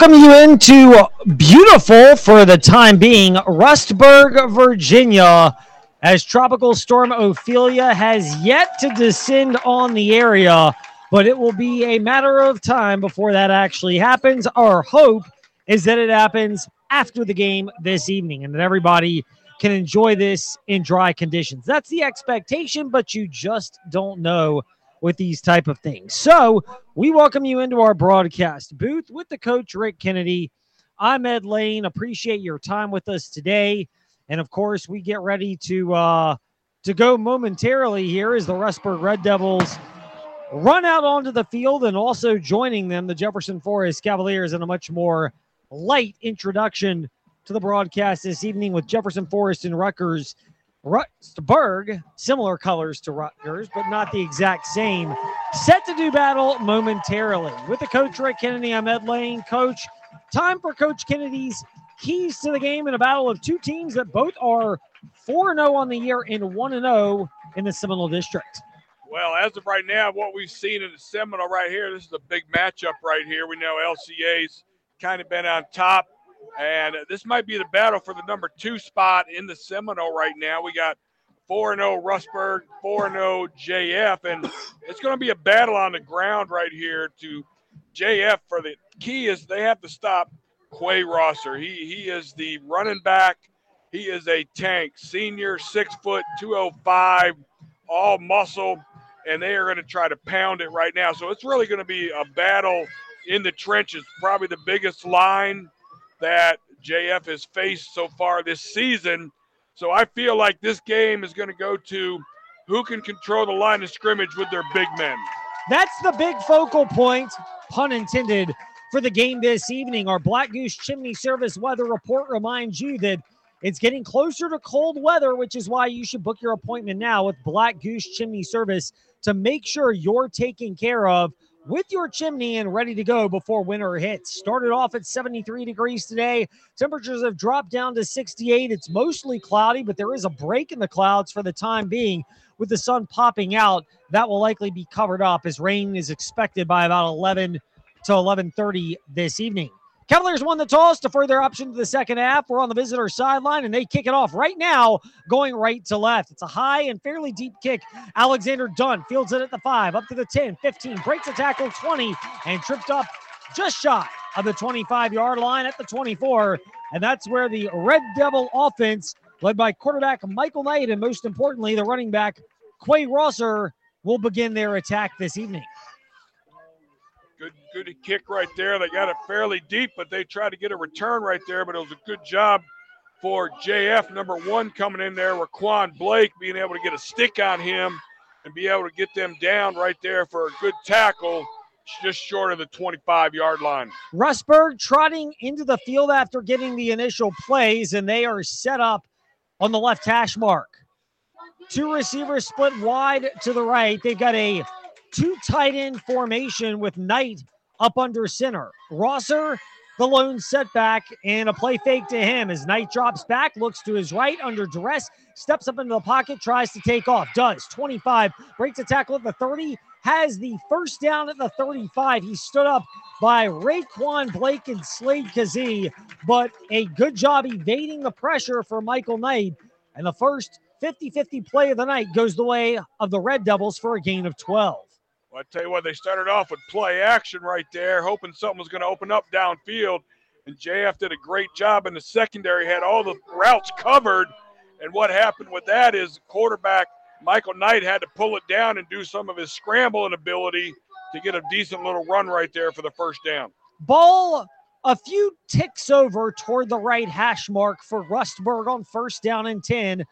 welcome you into beautiful, for the time being, Rustburg, Virginia, as Tropical Storm Ophelia has yet to descend on the area, but it will be a matter of time before that actually happens. Our hope is that it happens after the game this evening and that everybody can enjoy this in dry conditions. That's the expectation, but you just don't know with these type of things. So we welcome you into our broadcast booth with the coach Rick Kennedy. I'm Ed Lane. Appreciate your time with us today, and of course we get ready to uh, to go momentarily here as the Rustburg Red Devils run out onto the field, and also joining them the Jefferson Forest Cavaliers in a much more light introduction to the broadcast this evening with Jefferson Forest and Rutgers Rustburg, similar colors to Rutgers, but not the exact same. Set to do battle momentarily. With the coach Rick Kennedy, I'm Ed Lane. Coach, time for Coach Kennedy's keys to the game in a battle of two teams that both are 4 0 on the year and 1 0 in the Seminole District. Well, as of right now, what we've seen in the Seminole right here, this is a big matchup right here. We know LCA's kind of been on top and this might be the battle for the number two spot in the Seminole right now. We got 4 0 Rustburg, 4 0 JF, and it's going to be a battle on the ground right here to JF for the key is they have to stop Quay Rosser. He he is the running back. He is a tank, senior, six foot, 205, all muscle, and they are going to try to pound it right now. So it's really going to be a battle in the trenches. Probably the biggest line that JF has faced so far this season. So I feel like this game is going to go to who can control the line of scrimmage with their big men. That's the big focal point, pun intended, for the game this evening. Our Black Goose Chimney Service weather report reminds you that it's getting closer to cold weather, which is why you should book your appointment now with Black Goose Chimney Service to make sure you're taken care of with your chimney and ready to go before winter hits. Started off at 73 degrees today. Temperatures have dropped down to 68. It's mostly cloudy, but there is a break in the clouds for the time being with the sun popping out. That will likely be covered up as rain is expected by about 11 to 11:30 this evening. Cavaliers won the toss to further option to the second half. We're on the visitor sideline and they kick it off right now, going right to left. It's a high and fairly deep kick. Alexander Dunn fields it at the five, up to the 10, 15, breaks a tackle 20, and tripped up just shy of the 25 yard line at the 24. And that's where the Red Devil offense, led by quarterback Michael Knight, and most importantly, the running back Quay Rosser, will begin their attack this evening. Good, good kick right there. They got it fairly deep, but they tried to get a return right there. But it was a good job for JF number one coming in there. Raquan Blake being able to get a stick on him and be able to get them down right there for a good tackle, just short of the 25 yard line. Rustburg trotting into the field after getting the initial plays, and they are set up on the left hash mark. Two receivers split wide to the right. They've got a two tight end formation with Knight up under center. Rosser, the lone setback, and a play fake to him as Knight drops back, looks to his right under duress, steps up into the pocket, tries to take off. Does 25, breaks a tackle at the 30, has the first down at the 35. He stood up by Raquan Blake and Slade Kazee, but a good job evading the pressure for Michael Knight. And the first 50 50 play of the night goes the way of the Red Devils for a gain of 12. Well, I tell you what, they started off with play action right there, hoping something was going to open up downfield. And JF did a great job in the secondary, had all the routes covered. And what happened with that is quarterback Michael Knight had to pull it down and do some of his scrambling ability to get a decent little run right there for the first down. Ball a few ticks over toward the right hash mark for Rustburg on first down and 10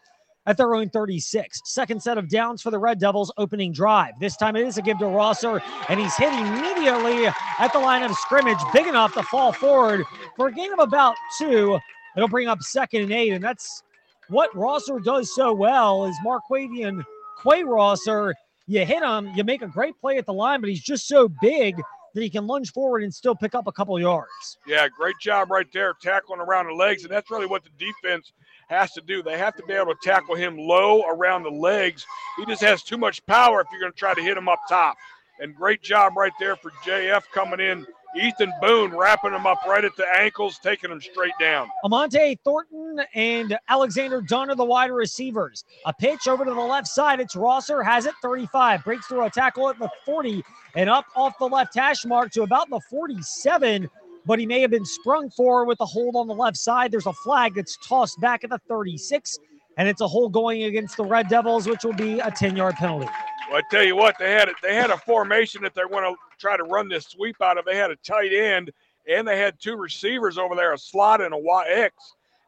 at their own 36. Second set of downs for the Red Devils opening drive. This time it is a give to Rosser, and he's hit immediately at the line of scrimmage, big enough to fall forward for a gain of about two. It'll bring up second and eight, and that's what Rosser does so well is Marquavian Quay Rosser. You hit him, you make a great play at the line, but he's just so big that he can lunge forward and still pick up a couple yards. Yeah, great job right there, tackling around the legs, and that's really what the defense – has to do. They have to be able to tackle him low around the legs. He just has too much power if you're going to try to hit him up top. And great job right there for JF coming in Ethan Boone wrapping him up right at the ankles, taking him straight down. Amante Thornton and Alexander Dunn are the wide receivers. A pitch over to the left side. It's Rosser, has it 35, breaks through a tackle at the 40 and up off the left hash mark to about the 47 but he may have been sprung for with a hold on the left side. There's a flag that's tossed back at the 36, and it's a hold going against the Red Devils, which will be a 10 yard penalty. Well, I tell you what, they had they had a formation that they want to try to run this sweep out of. They had a tight end and they had two receivers over there, a slot and a YX,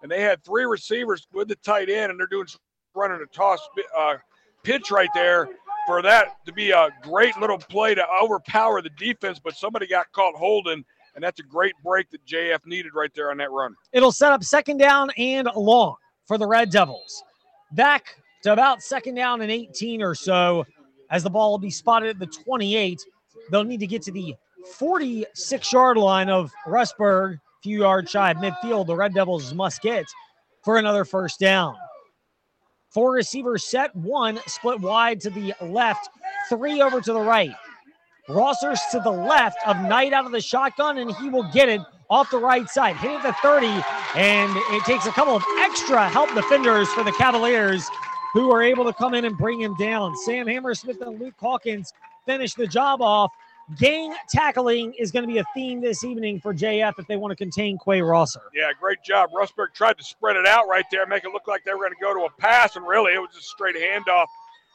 and they had three receivers with the tight end, and they're doing running a toss uh, pitch right there for that to be a great little play to overpower the defense, but somebody got caught holding and that's a great break that JF needed right there on that run. It'll set up second down and long for the Red Devils. Back to about second down and 18 or so as the ball will be spotted at the 28. They'll need to get to the 46 yard line of Rustburg, few yards shy of midfield. The Red Devils must get for another first down. Four receivers set, one split wide to the left, three over to the right. Rossers to the left of Knight out of the shotgun, and he will get it off the right side. Hit it the 30, and it takes a couple of extra help defenders for the Cavaliers who are able to come in and bring him down. Sam Hammersmith and Luke Hawkins finish the job off. Gang tackling is going to be a theme this evening for JF if they want to contain Quay Rosser. Yeah, great job. Rustburg tried to spread it out right there, make it look like they were going to go to a pass, and really it was just straight handoff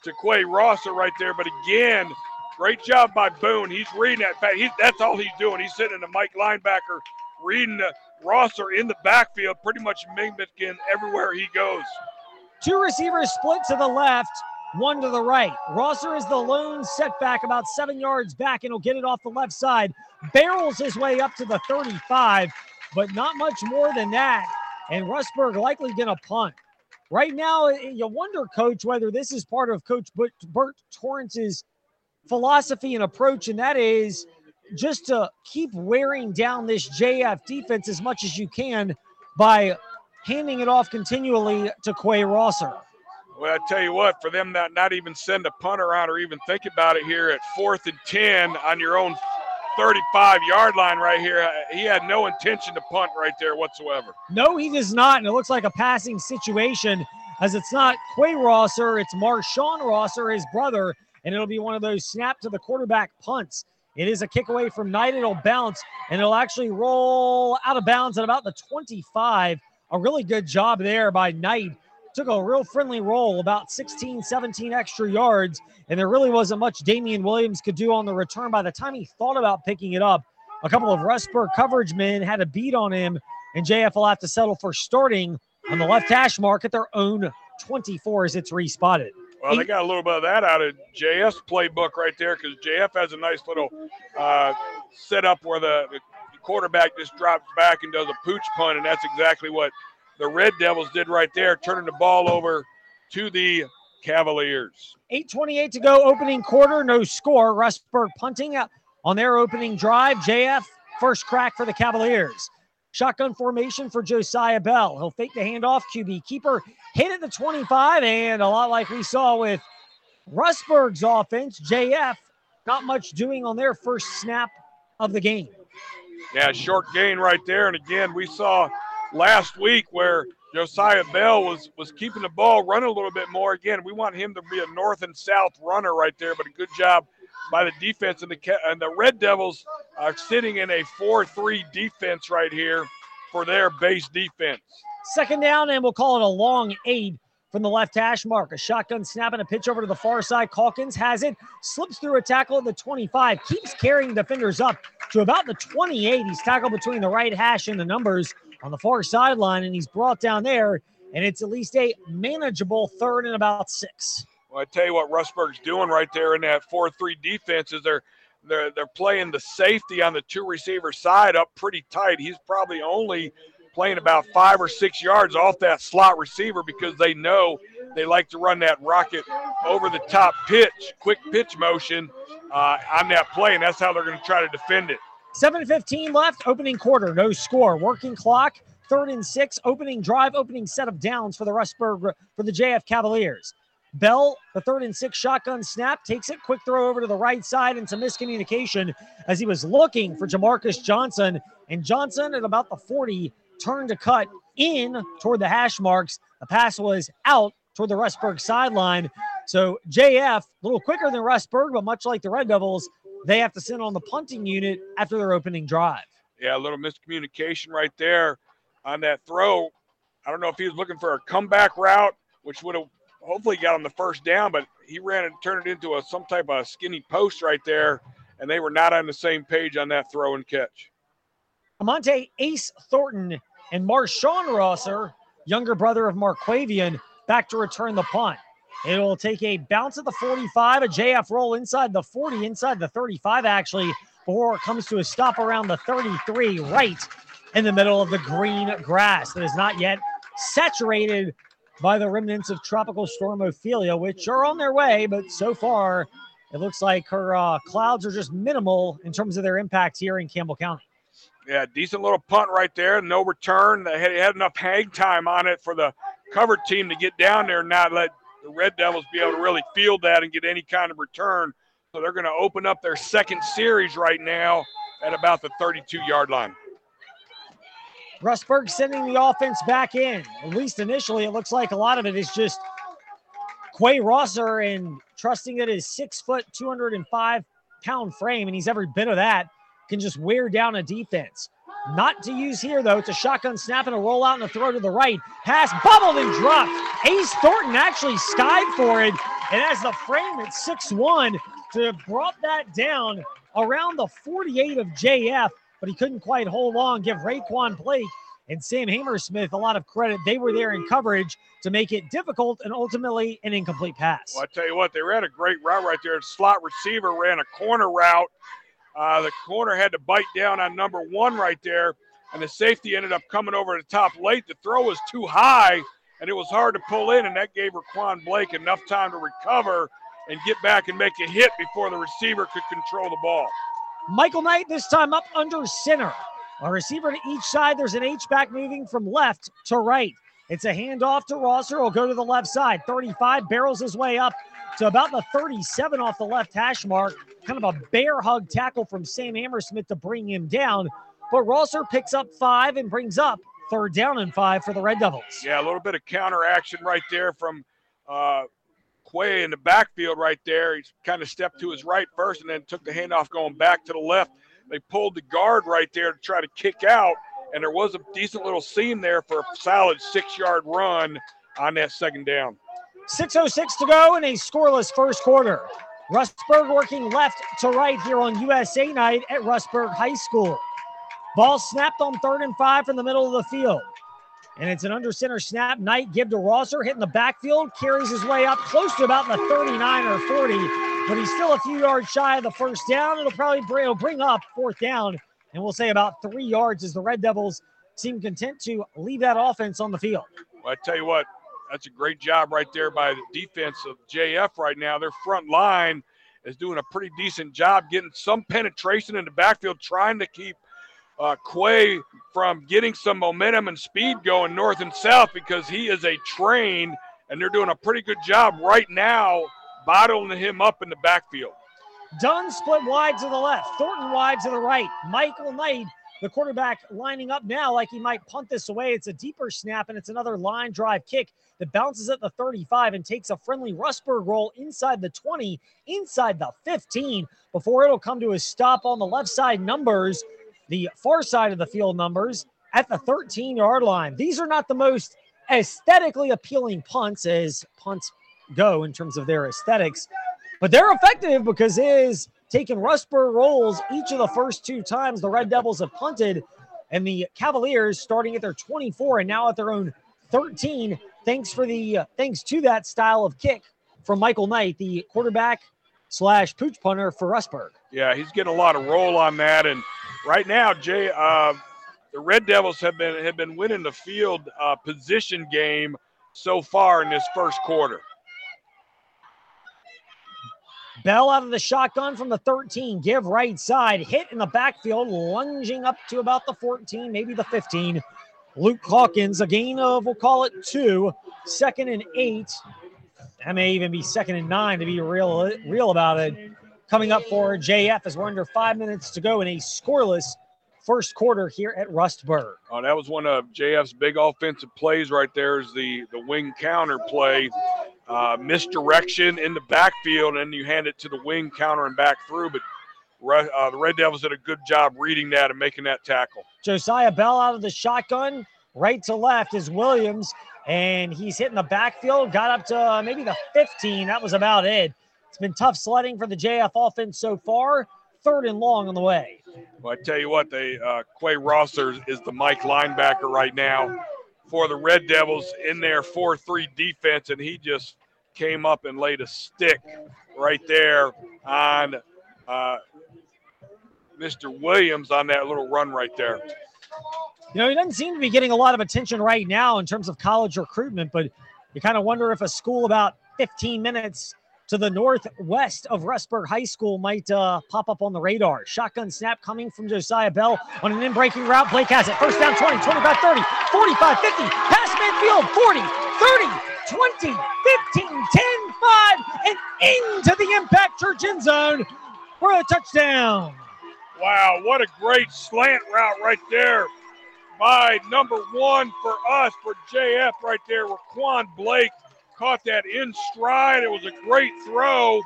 to Quay Rosser right there. But again, Great job by Boone. He's reading that. He, that's all he's doing. He's sitting in the Mike linebacker, reading the Rosser in the backfield, pretty much mimicking everywhere he goes. Two receivers split to the left, one to the right. Rosser is the lone setback about seven yards back, and he'll get it off the left side. Barrels his way up to the 35, but not much more than that. And Rustburg likely going to punt. Right now, you wonder, Coach, whether this is part of Coach Bert Torrance's – philosophy and approach, and that is just to keep wearing down this JF defense as much as you can by handing it off continually to Quay Rosser. Well, I tell you what, for them not not even send a punter around or even think about it here at fourth and ten on your own 35 yard line right here, uh, he had no intention to punt right there whatsoever. No, he does not, and it looks like a passing situation as it's not Quay Rosser, it's Marshawn Rosser, his brother, and it'll be one of those snap to the quarterback punts. It is a kick away from Knight. It'll bounce and it'll actually roll out of bounds at about the 25. A really good job there by Knight. Took a real friendly roll, about 16, 17 extra yards, and there really wasn't much Damian Williams could do on the return. By the time he thought about picking it up, a couple of Rustburg coverage men had a beat on him, and JF will have to settle for starting on the left hash mark at their own 24 as it's respotted. Well, they got a little bit of that out of JF's playbook right there because JF has a nice little uh, setup where the, the, quarterback just drops back and does a pooch punt, and that's exactly what the Red Devils did right there, turning the ball over to the Cavaliers. 8.28 to go, opening quarter, no score. Rustburg punting on their opening drive. JF, first crack for the Cavaliers. Shotgun formation for Josiah Bell. He'll fake the handoff. QB keeper hit at the 25, and a lot like we saw with Rustburg's offense, JF not much doing on their first snap of the game. Yeah, short gain right there. And again, we saw last week where Josiah Bell was was keeping the ball running a little bit more. Again, we want him to be a north and south runner right there, but a good job by the defense. And the, and the Red Devils are sitting in a 4 3 defense right here for their base defense. Second down, and we'll call it a long eight from the left hash mark. A shotgun snap and a pitch over to the far side. Calkins has it, slips through a tackle at the 25, keeps carrying defenders up to about the 28. He's tackled between the right hash and the numbers on the far sideline, and he's brought down there. And it's at least a manageable third and about six. Well, I tell you what, Rustburg's doing right there in that 4-3 defense is they're they're they're playing the safety on the two receiver side up pretty tight. He's probably only playing about five or six yards off that slot receiver because they know they like to run that rocket over the top pitch, quick pitch motion uh, on that play, and that's how they're going to try to defend it. 7:15 left, opening quarter, no score, working clock, third and six, opening drive, opening set of downs for the Rustburg for the JF Cavaliers. Bell, the third and six shotgun snap, takes it, quick throw over to the right side, and some miscommunication as he was looking for Jamarcus Johnson. And Johnson at about the 40 turned to cut in toward the hash marks. The pass was out toward the Rustburg sideline. So JF, a little quicker than Rustburg, but much like the Red Devils, they have to send on the punting unit after their opening drive. Yeah, a little miscommunication right there on that throw. I don't know if he was looking for a comeback route, which would have hopefully got him the first down, but he ran and turned it into a some type of skinny post right there, and they were not on the same page on that throw and catch. Amante Ace Thornton and Marshawn Rosser, younger brother of Marquavian, back to return the punt. It will take a bounce at the 45, a JF roll inside the 40, inside the 35, actually, before it comes to a stop around the 33, right in the middle of the green grass that is not yet saturated by the remnants of Tropical Storm Ophelia, which are on their way, but so far it looks like her uh, clouds are just minimal in terms of their impact here in Campbell County. Yeah, decent little punt right there. No return. They had, had enough hang time on it for the covered team to get down there and not let the Red Devils be able to really field that and get any kind of return. So they're going to open up their second series right now at about the 32 yard line. Rustburg sending the offense back in. At least initially, it looks like a lot of it is just Quay Rosser and trusting that his six foot, 205 pound frame, and he's every bit of that, can just wear down a defense. Not to use here, though. It's a shotgun snap and a rollout and a throw to the right. Pass bubbled and dropped. Ace Thornton actually skied for it. And as the frame at 6 1 to have brought that down around the 48 of JF, but he couldn't quite hold on. Give Raquan Blake and Sam Hammersmith a lot of credit. They were there in coverage to make it difficult and ultimately an incomplete pass. Well, I tell you what, they ran a great route right there. Slot receiver ran a corner route uh, the corner had to bite down on number one right there, and the safety ended up coming over the top late. The throw was too high, and it was hard to pull in, and that gave Raquan Blake enough time to recover and get back and make a hit before the receiver could control the ball. Michael Knight this time up under center. A receiver to each side. There's an H-back moving from left to right. It's a handoff to Rosser. Will go to the left side. 35 barrels his way up to about the 37 off the left hash mark. Kind of a bear hug tackle from Sam Hammersmith to bring him down. But Rosser picks up five and brings up third down and five for the Red Devils. Yeah, a little bit of counter action right there from uh, Quay in the backfield right there. He kind of stepped to his right first and then took the handoff going back to the left. They pulled the guard right there to try to kick out, and there was a decent little seam there for a solid six yard run on that second down. 6.06 to go in a scoreless first quarter. Rustburg working left to right here on USA night at Rustburg High School. Ball snapped on third and five from the middle of the field. And it's an under center snap. Knight give to Rosser, hitting the backfield, carries his way up close to about the 39 or 40, but he's still a few yards shy of the first down. It'll probably bring, bring up fourth down, and we'll say about three yards as the Red Devils seem content to leave that offense on the field. Well, I tell you what, that's a great job right there by the defense of JF right now. Their front line is doing a pretty decent job getting some penetration in the backfield, trying to keep uh, Quay from getting some momentum and speed going north and south because he is a train, and they're doing a pretty good job right now bottling him up in the backfield. Dunn split wide to the left, Thornton wide to the right. Michael Knight the quarterback lining up now like he might punt this away. It's a deeper snap and it's another line drive kick that bounces at the 35 and takes a friendly Rustburg roll inside the 20, inside the 15 before it'll come to a stop on the left side numbers, the far side of the field numbers at the 13 yard line. These are not the most aesthetically appealing punts as punts go in terms of their aesthetics, but they're effective because it is taken Rustburg rolls each of the first two times the Red Devils have punted, and the Cavaliers starting at their 24 and now at their own 13. Thanks for the uh, thanks to that style of kick from Michael Knight, the quarterback slash pooch punter for Rustburg. Yeah, he's getting a lot of roll on that, and right now, Jay, uh, the Red Devils have been have been winning the field uh, position game so far in this first quarter. Bell out of the shotgun from the 13. Give right side. Hit in the backfield, lunging up to about the 14, maybe the 15. Luke Hawkins, a gain of, we'll call it two. Second and eight. That may even be second and nine to be real, real about it. Coming up for JF as we're under five minutes to go in a scoreless first quarter here at Rustburg. Oh, that was one of JF's big offensive plays right there. Is the the wing counter play, uh, misdirection in the backfield, and you hand it to the wing counter and back through. But uh, the Red Devils did a good job reading that and making that tackle. Josiah Bell out of the shotgun, right to left is Williams, and he's hitting the backfield. Got up to uh, maybe the 15. That was about it. It's been tough sledding for the JF offense so far. Third and long on the way. Well, I tell you what, they uh, Quay Rosser is the Mike linebacker right now for the Red Devils in their 4-3 defense, and he just came up and laid a stick right there on uh, Mr. Williams on that little run right there. You know, he doesn't seem to be getting a lot of attention right now in terms of college recruitment, but you kind of wonder if a school about 15 minutes to the northwest of Rustburg High School might uh, pop up on the radar. Shotgun snap coming from Josiah Bell on an in-breaking route. Blake has it. First down 20, 25, 30, 45, 50. Pass midfield 40, 30, 20, 15, 10, 5, and into the impact church end zone for a touchdown. Wow, what a great slant route right there by number one for us, for JF right there, Raquan Blake caught that in stride. It was a great throw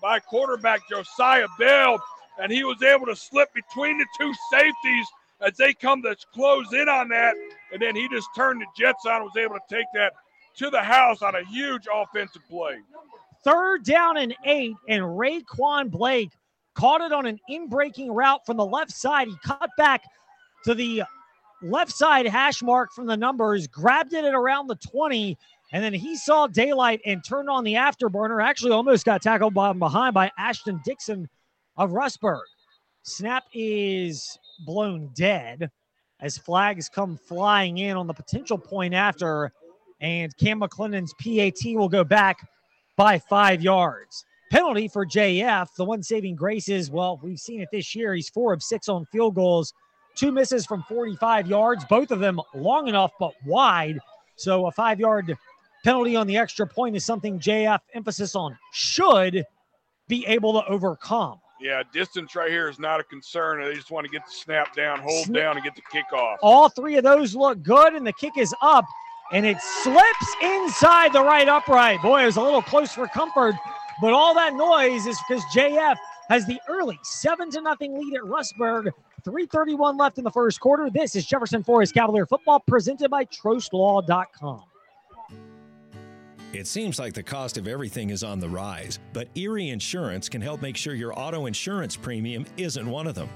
by quarterback Josiah Bell, and he was able to slip between the two safeties as they come to close in on that. And then he just turned the Jets on and was able to take that to the house on a huge offensive play. Third down and eight, and Raquan Blake caught it on an in-breaking route from the left side. He cut back to the left side hash mark from the numbers, grabbed it at around the 20, and then he saw daylight and turned on the afterburner. Actually, almost got tackled by, behind by Ashton Dixon of Rustburg. Snap is blown dead as flags come flying in on the potential point after, and Cam McClennan's PAT will go back by five yards. Penalty for JF. The one saving grace is, well, we've seen it this year. He's four of six on field goals, two misses from 45 yards, both of them long enough but wide. So a five yard penalty on the extra point is something JF emphasis on should be able to overcome. Yeah, distance right here is not a concern. They just want to get the snap down, hold down, and get the kick off. All three of those look good, and the kick is up, and it slips inside the right upright. Boy, it was a little close for comfort, but all that noise is because JF has the early seven to nothing lead at Rustburg. 331 left in the first quarter. This is Jefferson Forest Cavalier football presented by TrostLaw.com. It seems like the cost of everything is on the rise, but Erie Insurance can help make sure your auto insurance premium isn't one of them.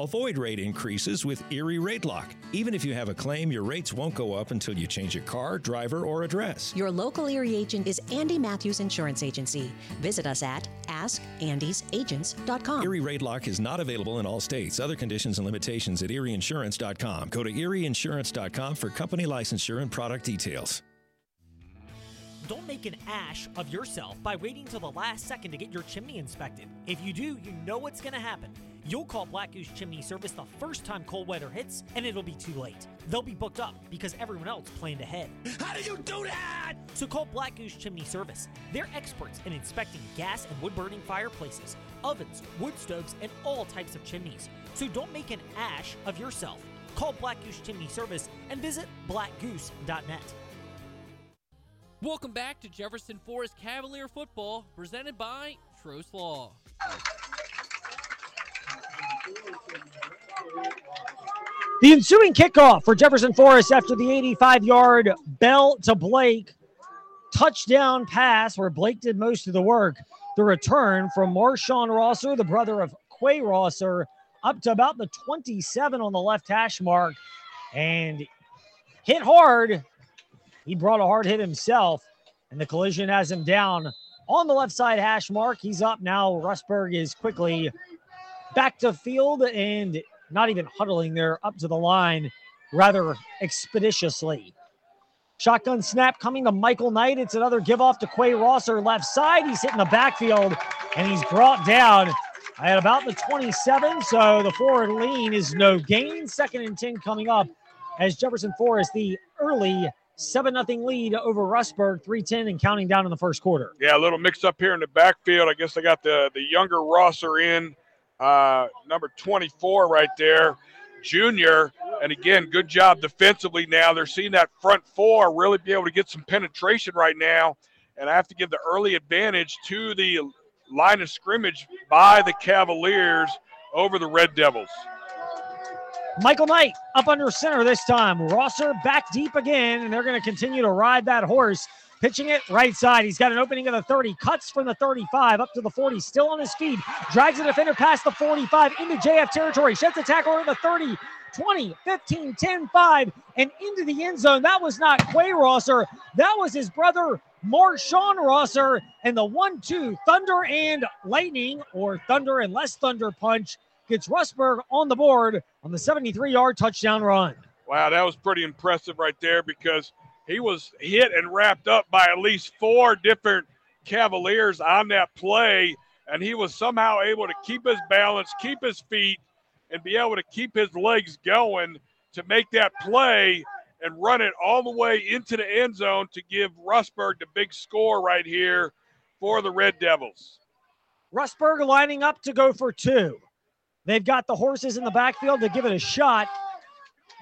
Avoid rate increases with Erie Rate Lock. Even if you have a claim, your rates won't go up until you change your car, driver, or address. Your local Erie agent is Andy Matthews Insurance Agency. Visit us at askandysagents.com. Erie Rate Lock is not available in all states. Other conditions and limitations at erieinsurance.com. Go to erieinsurance.com for company licensure and product details. Don't make an ash of yourself by waiting till the last second to get your chimney inspected. If you do, you know what's going to happen. You'll call Black Goose Chimney Service the first time cold weather hits, and it'll be too late. They'll be booked up because everyone else planned ahead. How do you do that? So call Black Goose Chimney Service. They're experts in inspecting gas and wood burning fireplaces, ovens, wood stoves, and all types of chimneys. So don't make an ash of yourself. Call Black Goose Chimney Service and visit blackgoose.net. Welcome back to Jefferson Forest Cavalier football, presented by Trost Law. The ensuing kickoff for Jefferson Forest after the 85 yard bell to Blake touchdown pass where Blake did most of the work. The return from Marshawn Rosser, the brother of Quay Rosser, up to about the 27 on the left hash mark and hit hard he brought a hard hit himself, and the collision has him down on the left side hash mark. He's up now. Rustburg is quickly back to field and not even huddling there up to the line rather expeditiously. Shotgun snap coming to Michael Knight. It's another give off to Quay Rosser left side. He's hitting the backfield and he's brought down at about the 27. So the forward lean is no gain. Second and 10 coming up as Jefferson Forest, the early 7 0 lead over Rustburg, 310 and counting down in the first quarter. Yeah, a little mix up here in the backfield. I guess they got the, the younger Rosser in, uh, number 24 right there, junior. And again, good job defensively now. They're seeing that front four really be able to get some penetration right now. And I have to give the early advantage to the line of scrimmage by the Cavaliers over the Red Devils. Michael Knight up under center this time. Rosser back deep again, and they're going to continue to ride that horse. Pitching it right side. He's got an opening of the 30. Cuts from the 35 up to the 40. Still on his feet. Drags the defender past the 45 into JF territory. Sheds the tackle over the 30. 20, 15, 10, 5, and into the end zone. That was not Quay Rosser. That was his brother, Marshawn Rosser. And the 1 2 Thunder and Lightning, or Thunder and Less Thunder punch, gets Rustburg on the board on the 73 yard touchdown run. Wow, that was pretty impressive right there because he was hit and wrapped up by at least four different Cavaliers on that play, and he was somehow able to keep his balance, keep his feet, and be able to keep his legs going to make that play and run it all the way into the end zone to give Rustburg the big score right here for the Red Devils. Rustburg lining up to go for two. They've got the horses in the backfield to give it a shot.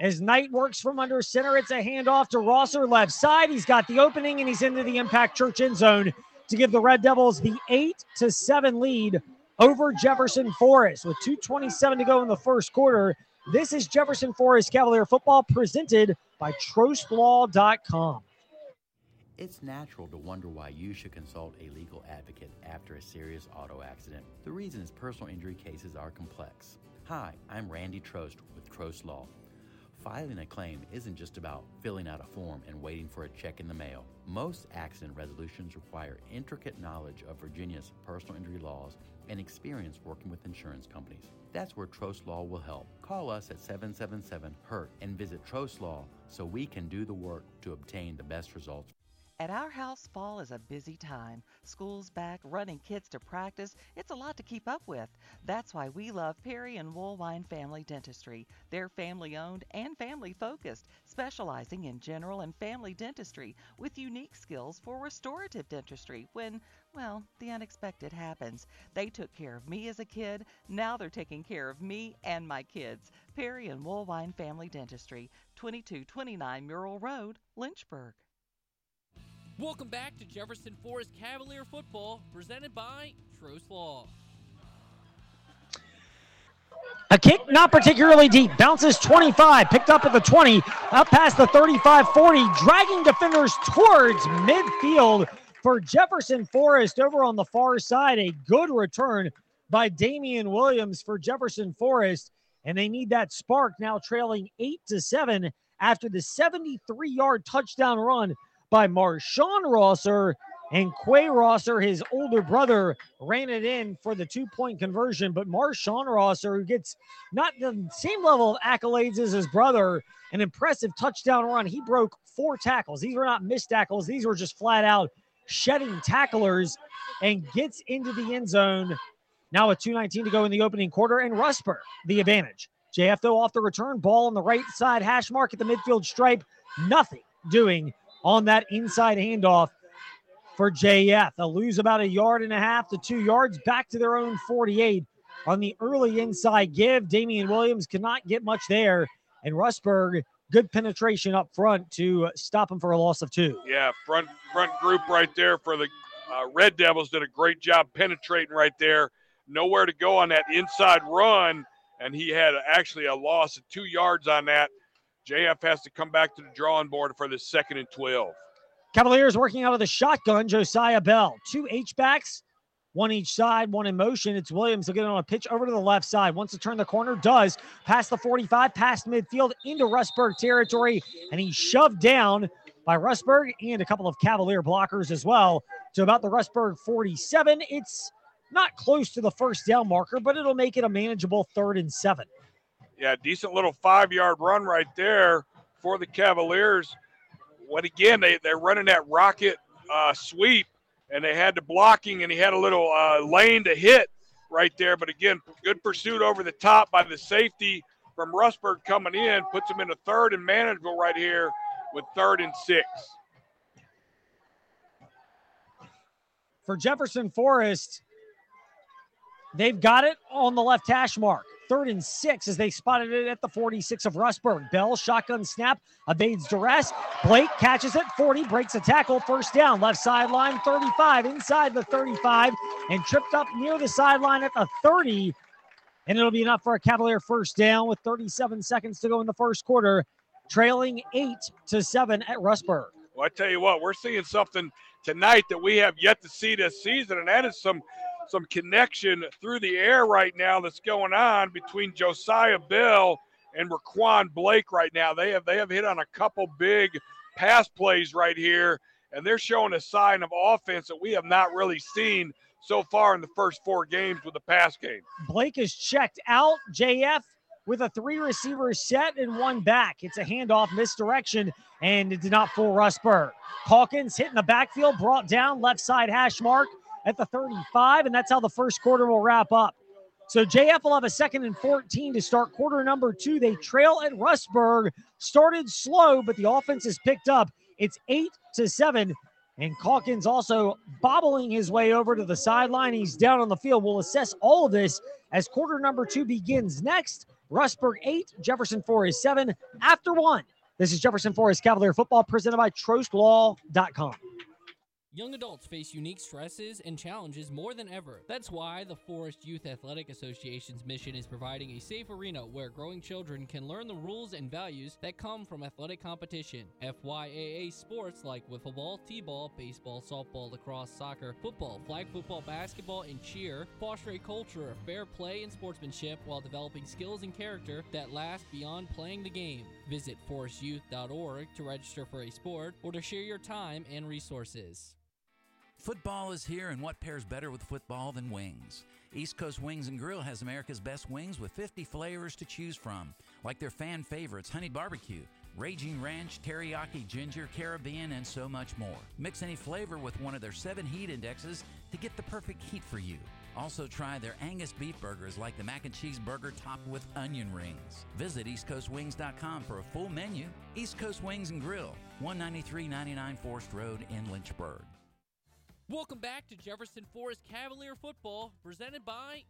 As Knight works from under center, it's a handoff to Rosser left side. He's got the opening and he's into the impact church end zone to give the Red Devils the eight to seven lead over Jefferson Forest with 227 to go in the first quarter. This is Jefferson Forest Cavalier football presented by TrostLaw.com. It's natural to wonder why you should consult a legal advocate after a serious auto accident. The reason is personal injury cases are complex. Hi, I'm Randy Trost with Trost Law. Filing a claim isn't just about filling out a form and waiting for a check in the mail. Most accident resolutions require intricate knowledge of Virginia's personal injury laws and experience working with insurance companies. That's where Trost Law will help. Call us at 777 HURT and visit Trost Law so we can do the work to obtain the best results. At our house, fall is a busy time. School's back, running kids to practice. It's a lot to keep up with. That's why we love Perry and Woolwine Family Dentistry. They're family owned and family focused, specializing in general and family dentistry with unique skills for restorative dentistry when, well, the unexpected happens. They took care of me as a kid. Now they're taking care of me and my kids. Perry and Woolwine Family Dentistry, 2229 Murrell Road, Lynchburg. Welcome back to Jefferson Forest Cavalier football, presented by Trost Law. A kick not particularly deep, bounces 25, picked up at the 20, up past the 35 40, dragging defenders towards midfield for Jefferson Forest over on the far side. A good return by Damian Williams for Jefferson Forest, and they need that spark now trailing 8 to 7 after the 73 yard touchdown run by Marshawn Rosser. And Quay Rosser, his older brother, ran it in for the two point conversion. But Marshawn Rosser, who gets not the same level of accolades as his brother, an impressive touchdown run. He broke four tackles. These were not missed tackles, these were just flat out shedding tacklers and gets into the end zone. Now with 2.19 to go in the opening quarter, and Rustburg the advantage. JF, though, off the return, ball on the right side, hash mark at the midfield stripe. Nothing doing on that inside handoff for JF. They'll lose about a yard and a half to two yards back to their own 48 on the early inside give. Damian Williams cannot get much there, and Rustburg good penetration up front to stop him for a loss of two. Yeah, front front group right there for the uh, Red Devils did a great job penetrating right there. Nowhere to go on that inside run, and he had actually a loss of two yards on that. JF has to come back to the drawing board for the second and 12. Cavaliers working out of the shotgun. Josiah Bell, two H backs, one each side, one in motion. It's Williams. He'll get it on a pitch over to the left side. Wants to turn the corner, does. Past the 45, past midfield into Rustburg territory, and he's shoved down by Rustburg and a couple of Cavalier blockers as well to about the Rustburg 47. It's not close to the first down marker, but it'll make it a manageable third and seven. Yeah, decent little five yard run right there for the Cavaliers. When again, they, they're running that rocket uh, sweep and they had the blocking and he had a little uh, lane to hit right there. But again, good pursuit over the top by the safety from Rustburg coming in, puts him in a third and manageable right here with third and six. For Jefferson Forest, they've got it on the left hash mark. Third and six as they spotted it at the 46 of Rustburg. Bell, shotgun snap, evades duress. Blake catches it, 40, breaks a tackle, first down, left sideline, 35, inside the 35, and tripped up near the sideline at the 30. And it'll be enough for a Cavalier first down with 37 seconds to go in the first quarter, trailing eight to seven at Rustburg. Well, I tell you what, we're seeing something tonight that we have yet to see this season, and that is some some connection through the air right now that's going on between Josiah Bell and Raquan Blake right now. They have they have hit on a couple big pass plays right here, and they're showing a sign of offense that we have not really seen so far in the first four games with the pass game. Blake is checked out. JF with a three receiver set and one back. It's a handoff misdirection, and it did not fool Rustburg. Calkins hitting the backfield, brought down left side hash mark at the 35, and that's how the first quarter will wrap up. So JF will have a second and 14 to start quarter number two. They trail at Rustburg. Started slow, but the offense is picked up. It's eight to seven. And Calkins also bobbling his way over to the sideline. He's down on the field. We'll assess all of this as quarter number two begins next. Rustburg eight, Jefferson Forest seven. After one, this is Jefferson Forest Cavalier football presented by TrostLaw.com. Young adults face unique stresses and challenges more than ever. That's why the Forest Youth Athletic Association's mission is providing a safe arena where growing children can learn the rules and values that come from athletic competition. FYAA sports like wiffle ball, t-ball, baseball, softball, lacrosse, soccer, football, flag football, basketball, and cheer foster a culture of fair play and sportsmanship while developing skills and character that last beyond playing the game. Visit forestyouth.org to register for a sport or to share your time and resources. Football is here, and what pairs better with football than wings? East Coast Wings and Grill has America's best wings with 50 flavors to choose from, like their fan favorites Honey Barbecue, Raging Ranch, Teriyaki Ginger, Caribbean, and so much more. Mix any flavor with one of their seven heat indexes to get the perfect heat for you. Also, try their Angus beef burgers like the mac and cheese burger topped with onion rings. Visit EastCoastWings.com for a full menu. East Coast Wings and Grill, 19399 Forest Road in Lynchburg. Welcome back to Jefferson Forest Cavalier Football, presented by